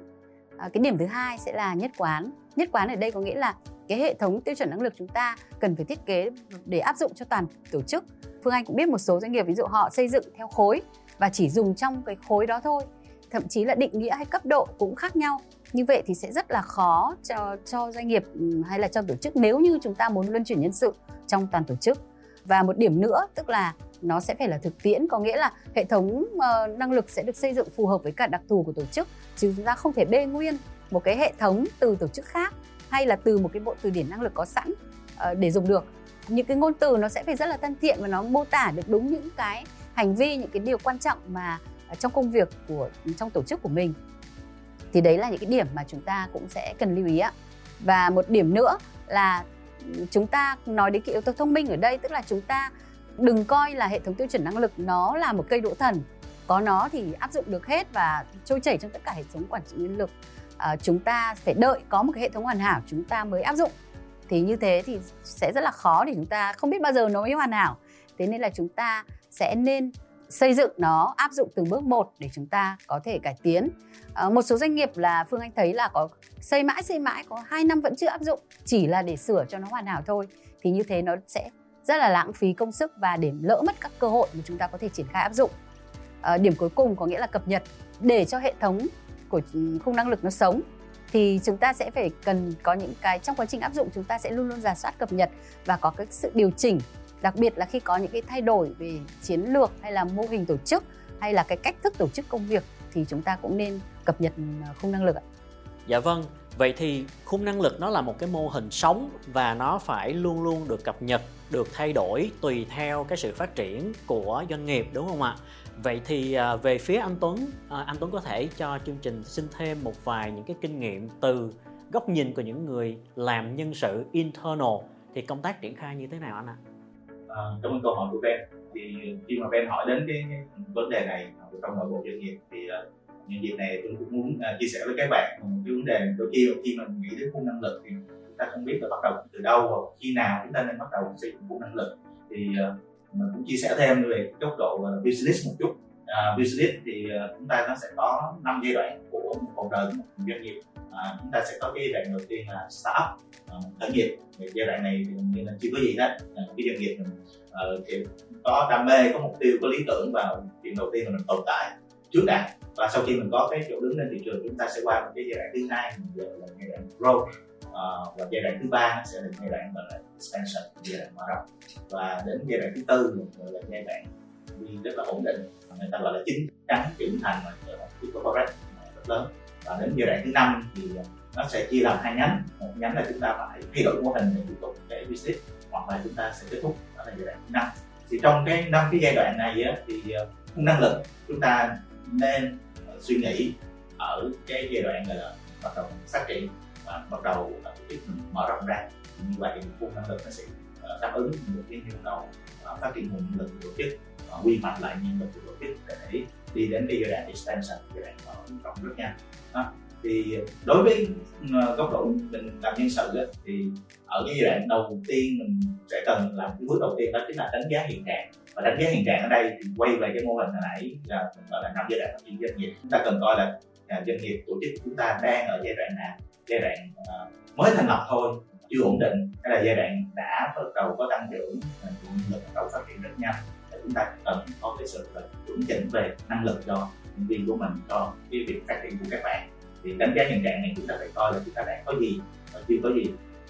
à, cái điểm thứ hai sẽ là nhất quán. Nhất quán ở đây có nghĩa là cái hệ thống tiêu chuẩn năng lực chúng ta cần phải thiết kế để áp dụng cho toàn tổ chức. Phương anh cũng biết một số doanh nghiệp ví dụ họ xây dựng theo khối và chỉ dùng trong cái khối đó thôi. Thậm chí là định nghĩa hay cấp độ cũng khác nhau. Như vậy thì sẽ rất là khó cho cho doanh nghiệp ừ, hay là cho tổ chức nếu như chúng ta muốn luân chuyển nhân sự trong toàn tổ chức. Và một điểm nữa tức là nó sẽ phải là thực tiễn có nghĩa là hệ thống uh, năng lực sẽ được xây dựng phù hợp với cả đặc thù của tổ chức chứ chúng ta không thể bê nguyên một cái hệ thống từ tổ chức khác hay là từ một cái bộ từ điển năng lực có sẵn uh, để dùng được. Những cái ngôn từ nó sẽ phải rất là thân thiện và nó mô tả được đúng những cái hành vi những cái điều quan trọng mà ờ, trong công việc của trong tổ chức của mình. Thì đấy là những cái điểm mà chúng ta cũng sẽ cần lưu ý ạ. Và một điểm nữa là ừ, chúng ta nói đến cái yếu tố thông minh ở đây tức là chúng ta đừng coi là hệ thống tiêu chuẩn năng lực nó là một cây đỗ thần. Có nó thì áp dụng được hết và trôi chảy trong tất cả hệ thống quản trị nhân lực. À, chúng ta phải đợi có một cái hệ thống hoàn hảo chúng ta mới áp dụng. Thì như thế thì sẽ rất là khó để chúng ta không biết bao giờ nó mới hoàn hảo. Thế nên là chúng ta sẽ nên xây dựng nó áp dụng từng bước một để chúng ta có thể cải tiến. À, một số doanh nghiệp là phương anh thấy là có xây mãi xây mãi có hai năm vẫn chưa áp dụng chỉ là để sửa cho nó hoàn hảo thôi. Thì như thế nó sẽ rất là lãng phí công sức và để lỡ mất các cơ hội mà chúng ta có thể triển khai áp dụng à, điểm cuối cùng có nghĩa là cập nhật để cho hệ thống của ừ, khung năng lực nó sống thì chúng ta sẽ phải cần có những cái trong quá trình áp dụng chúng ta sẽ luôn luôn giả soát cập nhật và có cái sự điều chỉnh đặc biệt là khi có những cái thay đổi về chiến lược hay là mô hình tổ chức hay là cái cách thức tổ chức công việc thì chúng ta cũng nên cập nhật ừ, khung năng lực ạ. Dạ vâng, vậy thì khung năng lực nó là một cái mô hình sống và nó phải luôn luôn được cập nhật, được thay đổi tùy theo cái sự phát triển của doanh nghiệp đúng không ạ? Vậy thì à, về phía anh Tuấn, à, anh Tuấn có thể cho chương trình xin thêm một vài những cái kinh nghiệm từ góc nhìn của những người làm nhân sự internal thì công tác triển khai như thế nào anh ạ? À? À, cảm ơn câu hỏi của Ben thì khi mà Ben hỏi đến cái, cái vấn đề này à, trong nội bộ doanh nghiệp thì những điều này tôi cũng muốn uh, chia sẻ với các bạn. Một cái vấn đề đôi khi khi mà nghĩ đến khung năng lực thì chúng ta không biết là bắt đầu từ đâu và khi nào chúng ta nên bắt đầu xây dựng khung năng lực. Thì uh, mình cũng chia sẻ thêm về góc độ uh, business một chút. Uh, business thì uh, chúng ta nó sẽ có năm giai đoạn của một cuộc đời của một doanh nghiệp. Uh, chúng ta sẽ có cái giai đoạn đầu tiên là startup uh, khởi nghiệp. Thì giai đoạn này thì mình là chưa có gì hết. Uh, cái doanh nghiệp mình ờ, uh, thì có đam mê có mục tiêu có lý tưởng và chuyện đầu tiên là mình tồn tại trước đã và sau khi mình có cái chỗ đứng lên thị trường chúng ta sẽ qua một cái giai đoạn thứ hai gọi là giai đoạn growth uh, và giai đoạn thứ ba sẽ là giai đoạn gọi là expansion giai đoạn mở rộng và đến giai đoạn thứ tư gọi là giai đoạn đi rất là ổn định người ta gọi là chính chắn trưởng thành và cái corporate rất lớn và đến giai đoạn thứ năm thì nó sẽ chia làm hai nhánh một nhánh là chúng ta phải thay đổi mô hình để tiếp tục cái business hoặc là chúng ta sẽ kết thúc đó là giai đoạn thứ năm thì trong cái năm cái giai đoạn này á, thì năng lực chúng ta nên suy nghĩ ở cái giai đoạn là bắt đầu phát triển và bắt đầu tổ chức mở rộng ra. Như vậy thì khu năng lực nó sẽ ờ, đáp ứng được cái nhu cầu ờ, phát triển nguồn nhân lực của tổ chức ờ, quy hoạch lại nhân lực của tổ chức để đi đến cái giai đoạn expansion, giai đoạn mở rộng rất nhanh. Đó thì đối với ờ, góc độ mình làm nhân sự ấy, thì ở cái giai đoạn đầu tiên mình sẽ cần làm cái bước đầu tiên đó chính là đánh giá hiện trạng. Và đánh giá hiện trạng ở đây thì quay về cái mô hình hồi nãy là gọi là năm giai đoạn phát triển doanh nghiệp. Chúng ta cần coi là à, doanh nghiệp tổ chức chúng ta đang ở giai đoạn nào giai đoạn ờ, mới thành lập thôi chưa ổn định hay là giai đoạn đã bắt đầu có tăng trưởng à, lực bắt đầu phát triển rất nhanh. Để chúng ta cần có cái sự ờ, chuẩn chỉnh về năng lực cho nhân viên của mình cho cái việc phát triển của các bạn thì đánh giá hiện trạng này chúng ta phải coi là chúng ta đang có gì và chưa có gì.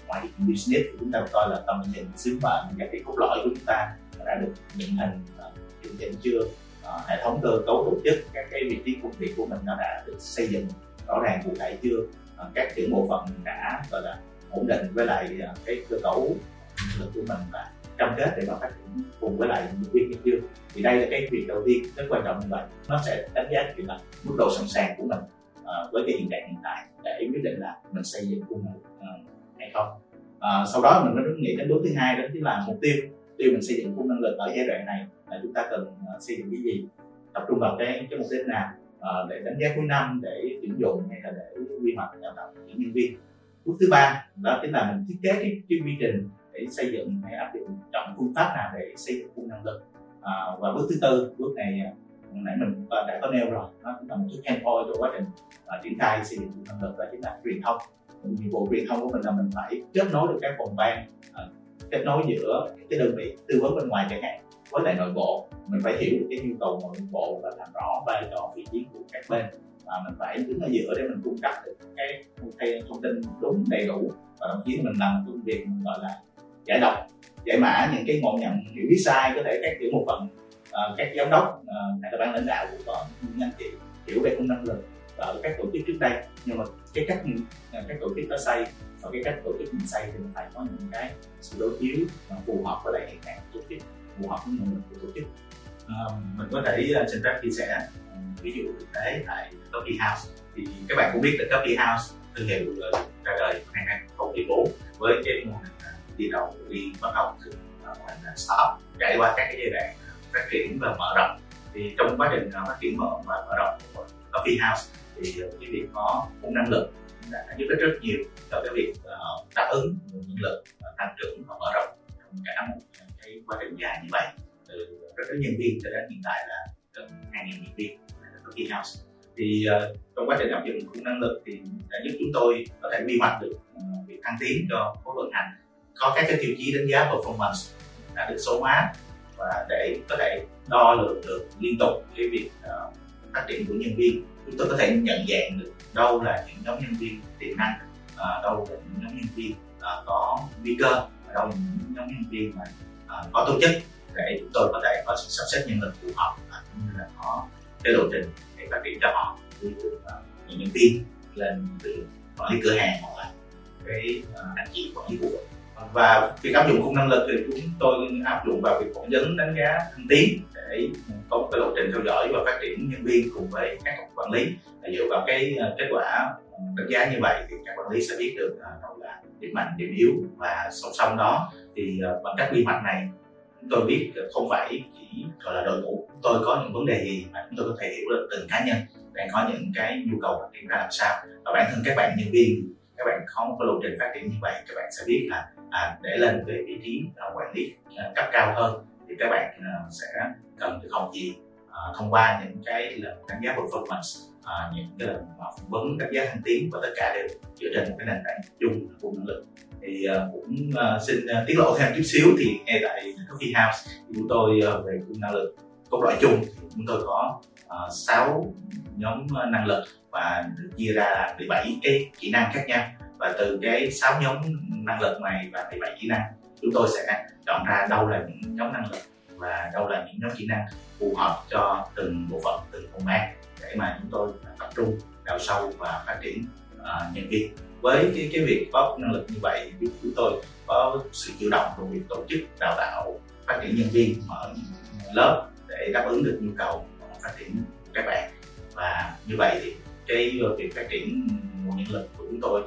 Ngoài cái business thì chúng ta coi là tầm nhìn sứ mệnh và cái cốt lõi của chúng ta đã được định hình à, điều chỉnh chưa? À, hệ thống cơ cấu tổ chức các cái vị trí công việc của mình nó đã được xây dựng rõ ràng cụ thể chưa? À, các trưởng bộ phận đã gọi là ổn định với lại à, cái cơ cấu lực của mình và cam kết để mà phát triển cùng với lại nhân viên chưa? Thì đây là cái việc đầu tiên rất quan trọng như vậy. Nó sẽ đánh giá chuyện là mức độ sẵn sàng của mình uh, với cái hiện trạng hiện tại để quyết định là mình xây dựng khuôn ờ, này uh, hay không. Uh, sau đó mình mới nghĩ đến bước thứ hai đó chính là mục tiêu. Tiêu mình xây dựng khuôn năng lực ở giai đoạn này là chúng ta cần uh, xây dựng cái gì? Tập trung vào cái cái mục đích nào? Uh, để đánh giá cuối năm để tuyển dụng hay là để quy hoạch đào tạo những nhân viên. Bước thứ ba đó chính là mình thiết kế cái, cái quy trình để xây dựng hay áp dụng trong phương pháp nào để xây dựng khuôn năng lực. À, và bước thứ tư bước này nãy mình ờ, đã có nêu rồi, nó cũng là một cái key point trong quá trình triển khai xây dựng năng lực đó chính là truyền thông. Nhiệm vụ truyền thông của mình là mình phải kết nối được các phòng ban ờ, kết nối giữa cái đơn vị tư vấn bên ngoài chẳng hạn với lại nội bộ. Mình phải hiểu được cái nhu cầu nội bộ và làm rõ vai trò vị trí của các bên và mình phải đứng ở giữa để mình cung cấp được cái thông tin đúng, đầy đủ và thậm chí mình làm công việc gọi là giải độc, giải mã những cái ngộ nhận hiểu biết sai có thể các kiểu một phần uh, các giám đốc uh, hay là ban lãnh đạo cũng có những anh chị hiểu về công năng lực ở các tổ chức trước đây. Nhưng mà cái cách ờ, các tổ chức đó xây và cái cách tổ chức mình xây thì mình phải có những cái sự đối chiếu phù hợp với lại hiện trạng tổ chức phù hợp với nguồn lực của tổ chức. À, mình có thể uh, xin phép chia sẻ ví dụ thực tế tại Coffee House. Thì các bạn cũng biết là Coffee House thương hiệu ra đời năm 2014 với cái mô hình đi đầu đi bắt đầu từ mô hình startup trải qua các cái giai đoạn phát triển và mở rộng. Thì trong quá trình à, phát triển mở và mở rộng của coffee house thì à, cái việc có nguồn năng lực đã giúp ích rất nhiều cho cái việc à, đáp ứng nguồn nhân lực tăng trưởng và mở rộng trong cả một cái quá trình dài như vậy. Từ rất nhiều nhân viên cho đến hiện tại là gần hai nghìn nhân viên coffee house. Thì uh, trong quá trình áp dụng nguồn năng lực thì đã giúp chúng tôi có thể quy hoạch được uh, việc thăng tiến cho khối vận hành. Có các cái tiêu chí đánh giá performance đã được số hóa và để có thể đo lường được liên tục cái việc uh, phát triển của nhân viên. Chúng tôi có thể nhận dạng được đâu là những nhóm nhân viên tiềm năng uh, đâu là những nhóm nhân viên uh, có nguy cơ và đâu là những nhóm nhân viên mà uh, có tổ chức để chúng tôi có thể có sự sắp xếp nhân lực phù hợp và cũng như là có cái lộ trình để phát triển cho họ. Từ những nhân viên lên từ quản lý cửa hàng hoặc là cái uh, anh chị quản lý của và việc áp dụng khung năng lực thì chúng tôi áp dụng vào việc phỏng vấn, đánh giá thăng tiến để có một cái lộ trình theo dõi và phát triển nhân viên cùng với các quản lý. Dựa vào cái ờ, kết quả ờ, đánh giá như vậy thì các quản lý sẽ biết được ờ, đâu là điểm mạnh, điểm yếu. Và song song đó thì bằng cách quy hoạch này chúng tôi biết không phải chỉ, gọi là, đội ngũ tôi có những vấn đề gì mà chúng tôi có thể hiểu được từng cá nhân đang có những cái nhu cầu phát triển ra làm sao. Và bản thân các bạn nhân viên, các bạn có một cái lộ trình phát triển như vậy, các bạn sẽ biết là à, để lên với vị trí à, quản lý à, cấp cao hơn thì các bạn à, sẽ cần được học gì? À, thông qua những cái lần đánh giá performance à, những cái lần phỏng vấn đánh giá thăng tiến và tất cả đều dựa trên một cái nền tảng chung của năng lực. Thì à, cũng à, xin à, tiết lộ thêm chút xíu thì ngay tại Coffee House thì chúng tôi à, về cung năng lực cốt lõi chung thì chúng tôi có à, 6 nhóm à, năng lực và được chia ra 17 cái kỹ năng khác nhau và từ cái sáu nhóm năng lực này và 17 kỹ năng chúng tôi sẽ chọn ra đâu là những nhóm năng lực và đâu là những nhóm kỹ năng phù hợp cho từng bộ phận từng phòng ban để mà chúng tôi tập trung đào sâu và phát triển uh, nhân viên. Với cái cái việc có năng lực như vậy chúng tôi có sự chủ động trong việc tổ chức đào tạo phát triển nhân viên mở lớp để đáp ứng được nhu cầu phát triển các bạn. Và như vậy thì cái việc phát triển nguồn nhân lực của chúng tôi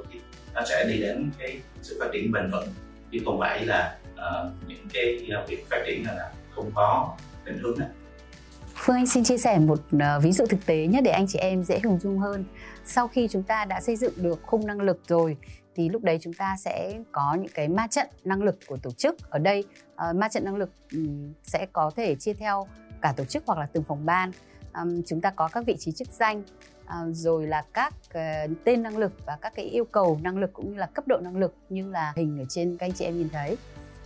nó sẽ đi đến cái sự phát triển bền vững chứ không phải là uh, những cái ờ, việc phát triển là không có định hướng đó. Phương Anh xin chia sẻ một ờ, ví dụ thực tế nhất để anh chị em dễ hình dung hơn. Sau khi chúng ta đã xây dựng được khung năng lực rồi thì lúc đấy chúng ta sẽ có những cái ma trận năng lực của tổ chức. Ở đây uh, ma trận năng lực um, sẽ có thể chia theo cả tổ chức hoặc là từng phòng ban. Um, chúng ta có các vị trí chức danh À, rồi là các ờ, tên năng lực và các cái yêu cầu năng lực cũng như là cấp độ năng lực như là hình ở trên các anh chị em nhìn thấy.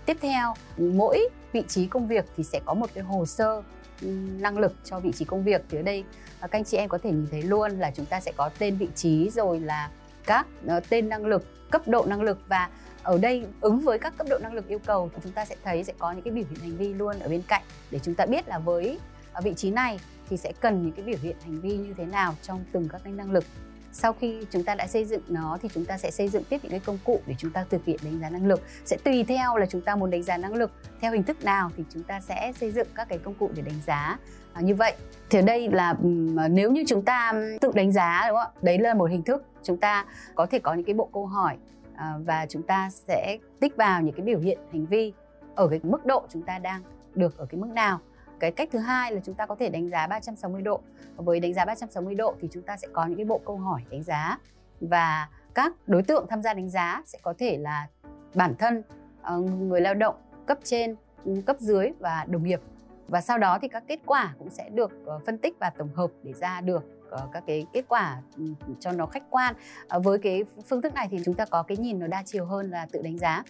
Tiếp theo, mỗi vị trí công việc thì sẽ có một cái hồ sơ ừ, năng lực cho vị trí công việc thì ở đây à, các anh chị em có thể nhìn thấy luôn là chúng ta sẽ có tên vị trí rồi là các ờ, tên năng lực cấp độ năng lực và ở đây ứng với các cấp độ năng lực yêu cầu thì chúng ta sẽ thấy sẽ có những cái biểu hiện hành vi luôn ở bên cạnh để chúng ta biết là với à, vị trí này thì sẽ cần những cái biểu hiện hành vi như thế nào trong từng các cái năng lực. Sau khi chúng ta đã xây dựng nó thì chúng ta sẽ xây dựng tiếp những cái công cụ để chúng ta thực hiện đánh giá năng lực. Sẽ tùy theo là chúng ta muốn đánh giá năng lực theo hình thức nào thì chúng ta sẽ xây dựng các cái công cụ để đánh giá à, như vậy. Thì ở đây là à, nếu như chúng ta tự đánh giá đúng không? Ạ đấy là một hình thức chúng ta có thể có những cái bộ câu hỏi à, và chúng ta sẽ tích vào những cái biểu hiện hành vi ở cái mức độ chúng ta đang được ở cái mức nào cái cách thứ hai là chúng ta có thể đánh giá 360 độ. Với đánh giá 360 độ thì chúng ta sẽ có những cái bộ câu hỏi đánh giá và các đối tượng tham gia đánh giá sẽ có thể là bản thân ờ, người lao động cấp trên ừ, cấp dưới và đồng nghiệp. Và sau đó thì các kết quả cũng sẽ được ờ, phân tích và tổng hợp để ra được ờ, các cái kết quả ừ, cho nó khách quan. Với cái phương thức này thì chúng ta có cái nhìn nó đa chiều hơn là tự đánh giá.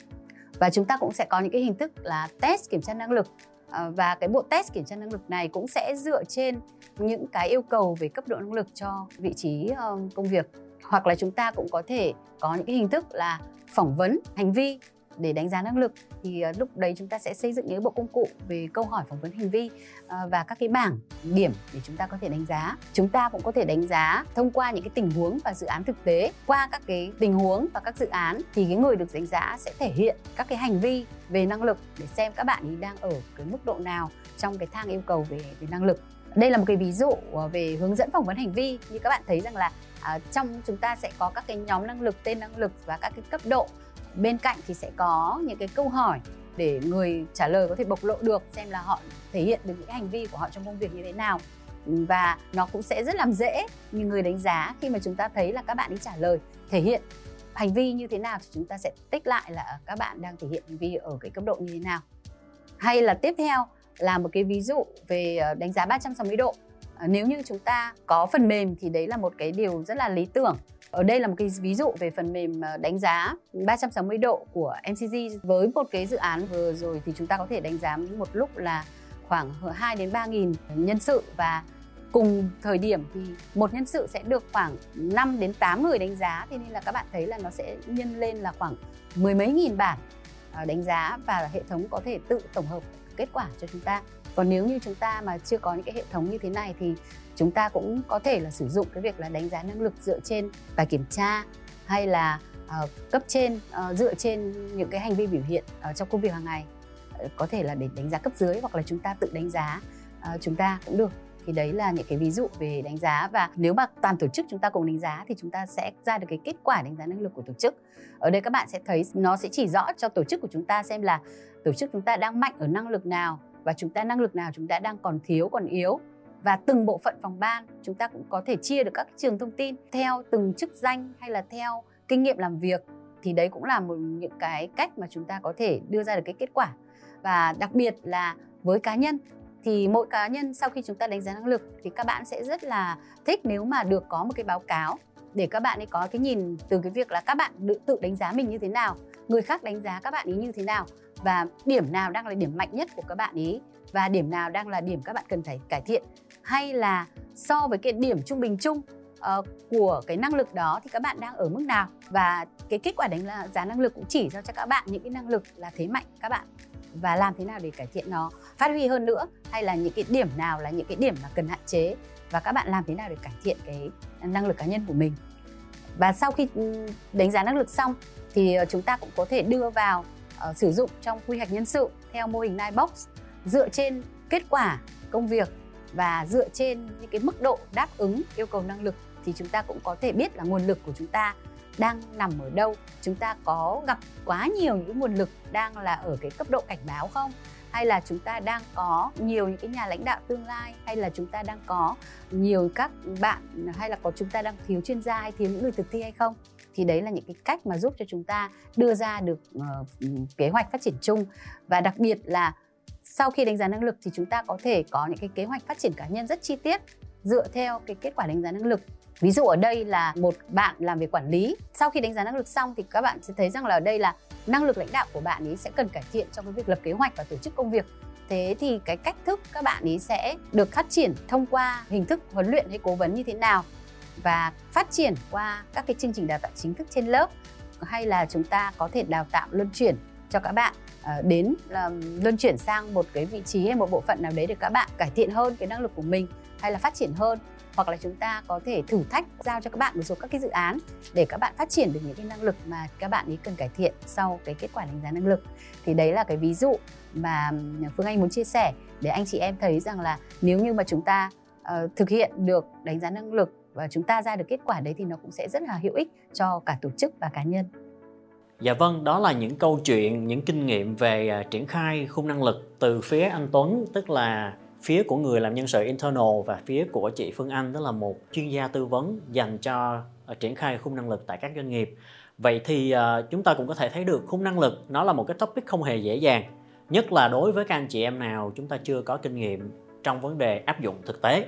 Và chúng ta cũng sẽ có những cái hình thức là test kiểm tra năng lực. Ờ, và cái bộ test kiểm tra năng lực này cũng sẽ dựa trên những cái yêu cầu về cấp độ năng lực cho vị trí ờ, công việc. Hoặc là chúng ta cũng có thể có những cái hình thức là phỏng vấn, hành vi để đánh giá năng lực thì ờ, lúc đấy chúng ta sẽ xây dựng những bộ công cụ về câu hỏi phỏng vấn hành vi ờ, và các cái bảng điểm để chúng ta có thể đánh giá. Chúng ta cũng có thể đánh giá thông qua những cái tình huống và dự án thực tế. Qua các cái tình huống và các dự án thì cái người được đánh giá sẽ thể hiện các cái hành vi về năng lực để xem các bạn ấy đang ở cái mức độ nào trong cái thang yêu cầu về về năng lực. Đây là một cái ví dụ ờ, về hướng dẫn phỏng vấn hành vi. Như các bạn thấy rằng là à, trong chúng ta sẽ có các cái nhóm năng lực tên năng lực và các cái cấp độ bên cạnh thì sẽ có những cái câu hỏi để người trả lời có thể bộc lộ được xem là họ thể hiện được những hành vi của họ trong công việc như thế nào. Và nó cũng sẽ rất làm dễ như người đánh giá khi mà chúng ta thấy là các bạn đi trả lời, thể hiện hành vi như thế nào thì chúng ta sẽ tích lại là các bạn đang thể hiện hành vi ở cái cấp độ như thế nào. Hay là tiếp theo là một cái ví dụ về ờ, đánh giá 360 độ. Ờ, nếu như chúng ta có phần mềm thì đấy là một cái điều rất là lý tưởng ở đây là một cái ví dụ về phần mềm ờ, đánh giá 360 độ của MCG với một cái dự án vừa rồi thì chúng ta có thể đánh giá một lúc là khoảng 2 đến 3 nghìn nhân sự và cùng thời điểm thì một nhân sự sẽ được khoảng 5 đến 8 người đánh giá. Thế nên là các bạn thấy là nó sẽ nhân lên là khoảng mười mấy nghìn bản ờ, đánh giá và hệ thống có thể tự tổng hợp kết quả cho chúng ta. Còn nếu như chúng ta mà chưa có những cái hệ thống như thế này thì chúng ta cũng có thể là sử dụng cái việc là đánh giá năng lực dựa trên bài kiểm tra hay là uh, cấp trên uh, dựa trên những cái hành vi biểu hiện uh, trong công việc hàng ngày. Uh, có thể là để đánh giá cấp dưới hoặc là chúng ta tự đánh giá uh, chúng ta cũng được. Thì đấy là những cái ví dụ về đánh giá và nếu mà toàn tổ chức chúng ta cùng đánh giá thì chúng ta sẽ ra được cái kết quả đánh giá năng lực của tổ chức. Ở đây các bạn sẽ thấy nó sẽ chỉ rõ cho tổ chức của chúng ta xem là tổ chức chúng ta đang mạnh ở năng lực nào và chúng ta năng lực nào chúng ta đang còn thiếu còn yếu và từng bộ phận phòng ban, chúng ta cũng có thể chia được các trường thông tin theo từng chức danh hay là theo kinh nghiệm làm việc. Thì đấy cũng là một những cái cách mà chúng ta có thể đưa ra được cái kết quả. Và đặc biệt là với cá nhân, thì mỗi cá nhân sau khi chúng ta đánh giá năng lực thì các bạn sẽ rất là thích nếu mà được có một cái báo cáo để các bạn ấy có cái nhìn từ cái việc là các bạn tự đánh giá mình như thế nào, người khác đánh giá các bạn ấy như thế nào và điểm nào đang là điểm mạnh nhất của các bạn ấy và điểm nào đang là điểm các bạn cần phải cải thiện hay là so với cái điểm trung bình chung uh, của cái năng lực đó thì các bạn đang ở mức nào? Và cái kết quả đánh giá năng lực cũng chỉ cho cho các bạn những cái năng lực là thế mạnh các bạn. Và làm thế nào để cải thiện nó phát huy hơn nữa? Hay là những cái điểm nào là những cái điểm mà cần hạn chế? Và các bạn làm thế nào để cải thiện cái năng lực cá nhân của mình? Và sau khi ừ, đánh giá năng lực xong thì ờ, chúng ta cũng có thể đưa vào uh, sử dụng trong quy hoạch nhân sự theo mô hình Ninebox dựa trên kết quả công việc và dựa trên những cái mức độ đáp ứng yêu cầu năng lực thì chúng ta cũng có thể biết là nguồn lực của chúng ta đang nằm ở đâu. Chúng ta có gặp quá nhiều những nguồn lực đang là ở cái cấp độ cảnh báo không? Hay là chúng ta đang có nhiều những cái nhà lãnh đạo tương lai? Hay là chúng ta đang có nhiều các bạn hay là có chúng ta đang thiếu chuyên gia hay thiếu những người thực thi hay không? Thì đấy là những cái cách mà giúp cho chúng ta đưa ra được uh, kế hoạch phát triển chung. Và đặc biệt là sau khi đánh giá năng lực thì chúng ta có thể có những cái kế hoạch phát triển cá nhân rất chi tiết, dựa theo cái kết quả đánh giá năng lực. Ví dụ ở đây là một bạn làm về quản lý. Sau khi đánh giá năng lực xong thì các bạn sẽ thấy rằng là ở đây là năng lực lãnh đạo của bạn ấy sẽ cần cải thiện trong cái việc lập kế hoạch và tổ chức công việc. Thế thì cái cách thức các bạn ấy sẽ được phát triển thông qua hình thức huấn luyện hay cố vấn như thế nào và phát triển qua các cái chương trình đào tạo chính thức trên lớp, hay là chúng ta có thể đào tạo, luân chuyển cho các bạn. Ờ, đến là luân chuyển sang một cái vị trí hay một bộ phận nào đấy để các bạn cải thiện hơn cái năng lực của mình hay là phát triển hơn. Hoặc là chúng ta có thể thử thách giao cho các bạn một số các cái dự án để các bạn phát triển được những cái năng lực mà các bạn ấy cần cải thiện sau cái kết quả đánh giá năng lực. Thì đấy là cái ví dụ mà ừ, Phương Anh muốn chia sẻ để anh chị em thấy rằng là nếu như mà chúng ta uh, thực hiện được đánh giá năng lực và chúng ta ra được kết quả đấy thì nó cũng sẽ rất là hữu ích cho cả tổ chức và cá nhân. Dạ vâng, đó là những câu chuyện, những kinh nghiệm về à, triển khai khung năng lực từ phía anh Tuấn, tức là phía của người làm nhân sự internal và phía của chị Phương Anh tức là một chuyên gia tư vấn dành cho à, triển khai khung năng lực tại các doanh nghiệp. Vậy thì à, chúng ta cũng có thể thấy được khung năng lực nó là một cái topic không hề dễ dàng, nhất là đối với các anh chị em nào chúng ta chưa có kinh nghiệm trong vấn đề áp dụng thực tế.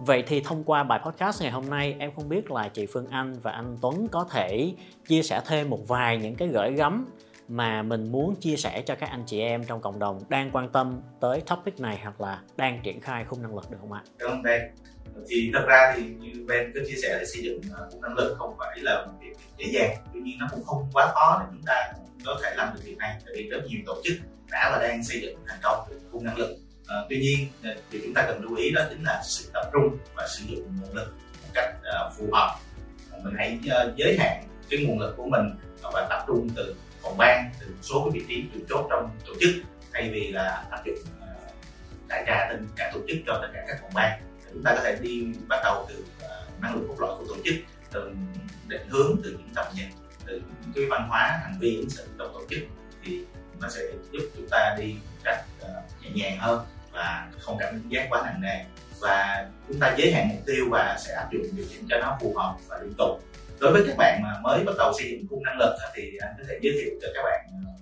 Vậy thì thông qua bài podcast ngày hôm nay em không biết là chị Phương Anh và anh Tuấn có thể chia sẻ thêm một vài những cái gửi gắm mà mình muốn chia sẻ cho các anh chị em trong cộng đồng đang quan tâm tới topic này hoặc là đang triển khai khung năng lực được không ạ? Cảm ơn Ben. Thì thật ra thì như Ben có chia sẻ để xây dựng ờ, khung năng lực không phải là một việc dễ dàng, tuy nhiên nó cũng không quá khó để chúng ta có thể làm được việc này. Tại vì rất nhiều tổ chức đã và đang xây dựng thành công được khung năng lực. À, tuy nhiên ờ, thì chúng ta cần lưu ý đó chính là sự tập trung và sử dụng nguồn lực một cách à, phù hợp. Mình hãy à, giới hạn cái nguồn lực của mình và tập trung từ phòng ban từ một số cái vị trí từ chốt trong tổ chức thay vì là áp dụng đại trà trên cả tổ chức cho tất cả các phòng ban chúng ta có thể đi bắt đầu từ năng lực cốt lõi của tổ chức từ định hướng từ những tầm nhìn từ những cái văn hóa hành vi ứng xử trong tổ chức thì nó sẽ giúp chúng ta đi một cách uh, nhẹ nhàng hơn và không cảm giác quá nặng nề. Và chúng ta giới hạn mục tiêu và sẽ áp dụng điều chỉnh cho nó phù hợp và liên tục. Đối với các bạn mà mới bắt đầu xây dựng khung năng lực thì anh có thể giới thiệu cho các bạn ờ,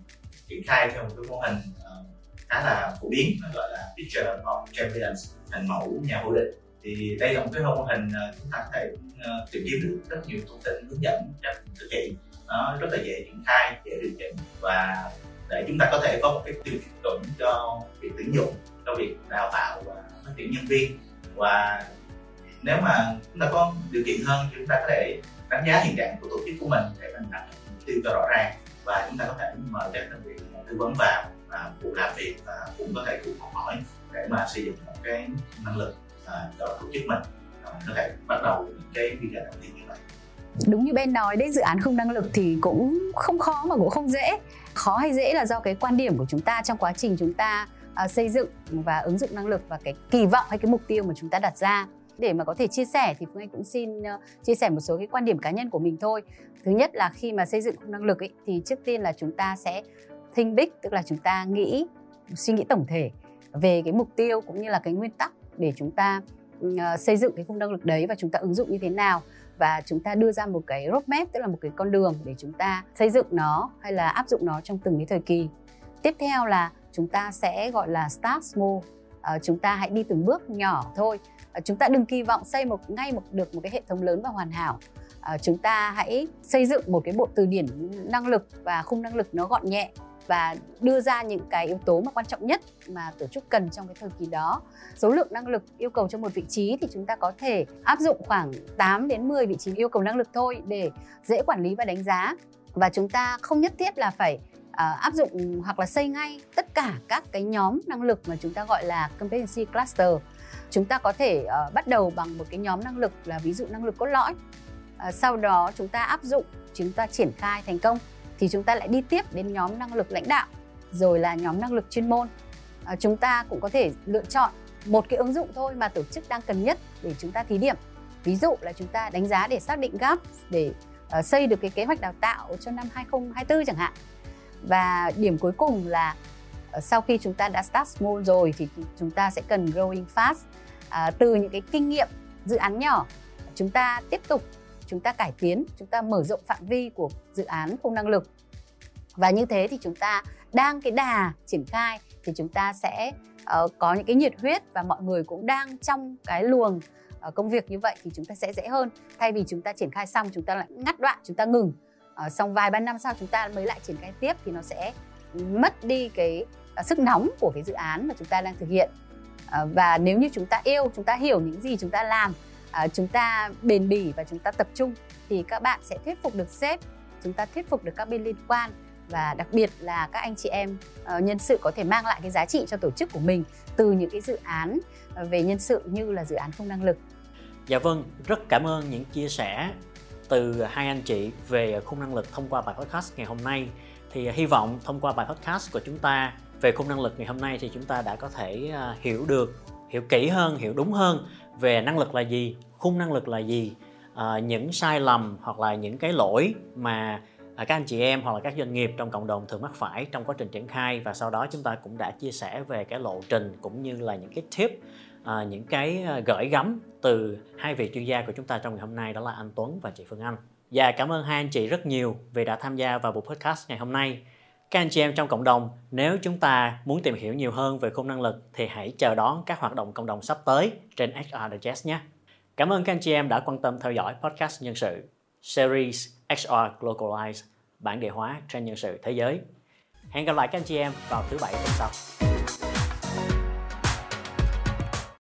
triển khai theo một cái mô hình ờ, khá là phổ biến, nó gọi là picture of champions, hình mẫu nhà vô địch. Thì đây là một cái mô hình ờ, chúng ta có thể tìm kiếm được rất nhiều thông tin hướng dẫn cách thực hiện. Nó rất là dễ triển khai, dễ điều chỉnh và để chúng ta có thể có một cái tiêu chuẩn cho việc tuyển dụng cho việc đào tạo và phát triển nhân viên. Và nếu mà chúng ta có điều kiện hơn thì chúng ta có thể đánh giá hiện trạng của tổ chức của mình để mình đặt mục tiêu cho rõ ràng. Và chúng ta có thể mời các thành viên tư vấn vào và cùng làm việc và cũng có thể cùng học hỏi để mà xây dựng một cái năng lực à, cho tổ chức mình. Mình có thể bắt đầu những cái quy trình đầu tiên như vậy. Đúng như bên nói đấy, dự án không năng lực thì cũng không khó mà cũng không dễ. Khó hay dễ là do cái quan điểm của chúng ta trong quá trình chúng ta uh, xây dựng và ứng dụng năng lực và cái kỳ vọng hay cái mục tiêu mà chúng ta đặt ra. Để mà có thể chia sẻ thì phương anh cũng xin uh, chia sẻ một số cái quan điểm cá nhân của mình thôi. Thứ nhất là khi mà xây dựng năng lực ấy, thì trước tiên là chúng ta sẽ think big tức là chúng ta nghĩ suy nghĩ tổng thể về cái mục tiêu cũng như là cái nguyên tắc để chúng ta uh, xây dựng cái khung năng lực đấy và chúng ta ứng dụng như thế nào. Và chúng ta đưa ra một cái roadmap tức là một cái con đường để chúng ta xây dựng nó hay là áp dụng nó trong từng cái thời kỳ tiếp theo là chúng ta sẽ gọi là start small à, chúng ta hãy đi từng bước nhỏ thôi à, chúng ta đừng kỳ vọng xây một ngay một được một cái hệ thống lớn và hoàn hảo à, chúng ta hãy xây dựng một cái bộ từ điển năng lực và khung năng lực nó gọn nhẹ và đưa ra những cái yếu tố mà quan trọng nhất mà tổ chức cần trong cái thời kỳ đó. Số lượng năng lực yêu cầu cho một vị trí thì chúng ta có thể áp dụng khoảng 8 đến 10 vị trí yêu cầu năng lực thôi để dễ quản lý và đánh giá. Và chúng ta không nhất thiết là phải uh, áp dụng hoặc là xây ngay tất cả các cái nhóm năng lực mà chúng ta gọi là competency cluster. Chúng ta có thể uh, bắt đầu bằng một cái nhóm năng lực là ví dụ năng lực cốt lõi. Uh, sau đó chúng ta áp dụng, chúng ta triển khai thành công thì chúng ta lại đi tiếp đến nhóm năng lực lãnh đạo rồi là nhóm năng lực chuyên môn uh, chúng ta cũng có thể lựa chọn một cái ứng dụng thôi mà tổ chức đang cần nhất để chúng ta thí điểm ví dụ là chúng ta đánh giá để xác định gap để uh, xây được cái kế hoạch đào tạo cho năm 2024 chẳng hạn và điểm cuối cùng là sau khi chúng ta đã start small rồi thì chúng ta sẽ cần growing fast à, từ những cái kinh nghiệm dự án nhỏ chúng ta tiếp tục chúng ta cải tiến chúng ta mở rộng phạm vi của dự án khung năng lực và như thế thì chúng ta đang cái đà triển khai thì chúng ta sẽ uh, có những cái nhiệt huyết và mọi người cũng đang trong cái luồng uh, công việc như vậy thì chúng ta sẽ dễ hơn thay vì chúng ta triển khai xong chúng ta lại ngắt đoạn chúng ta ngừng uh, xong vài ba năm sau chúng ta mới lại triển khai tiếp thì nó sẽ mất đi cái uh, sức nóng của cái dự án mà chúng ta đang thực hiện uh, và nếu như chúng ta yêu chúng ta hiểu những gì chúng ta làm uh, chúng ta bền bỉ và chúng ta tập trung thì các bạn sẽ thuyết phục được sếp chúng ta thuyết phục được các bên liên quan và đặc biệt là các anh chị em uh, nhân sự có thể mang lại cái giá trị cho tổ chức của mình từ những cái dự án về nhân sự như là dự án không năng lực. Dạ vâng, rất cảm ơn những chia sẻ từ hai anh chị về khung năng lực thông qua bài podcast ngày hôm nay. Thì à, hy vọng thông qua bài podcast của chúng ta về khung năng lực ngày hôm nay thì chúng ta đã có thể à, hiểu được, hiểu kỹ hơn, hiểu đúng hơn về năng lực là gì khung năng lực là gì à, những sai lầm hoặc là những cái lỗi mà à, các anh chị em hoặc là các doanh nghiệp trong cộng đồng thường mắc phải trong quá trình triển khai và sau đó chúng ta cũng đã chia sẻ về cái lộ trình cũng như là những cái tip à, những cái ờ, gửi gắm từ hai vị chuyên gia của chúng ta trong ngày hôm nay đó là anh Tuấn và chị Phương Anh. Và cảm ơn hai anh chị rất nhiều vì đã tham gia vào buổi podcast ngày hôm nay. Các anh chị em trong cộng đồng, nếu chúng ta muốn tìm hiểu nhiều hơn về khung năng lực thì hãy chờ đón các hoạt động cộng đồng sắp tới trên HR Digest nhé. Cảm ơn các anh chị em đã quan tâm theo dõi podcast nhân sự series HR Globalize bản địa hóa trên nhân sự thế giới. Hẹn gặp lại các anh chị em vào thứ bảy tuần sau.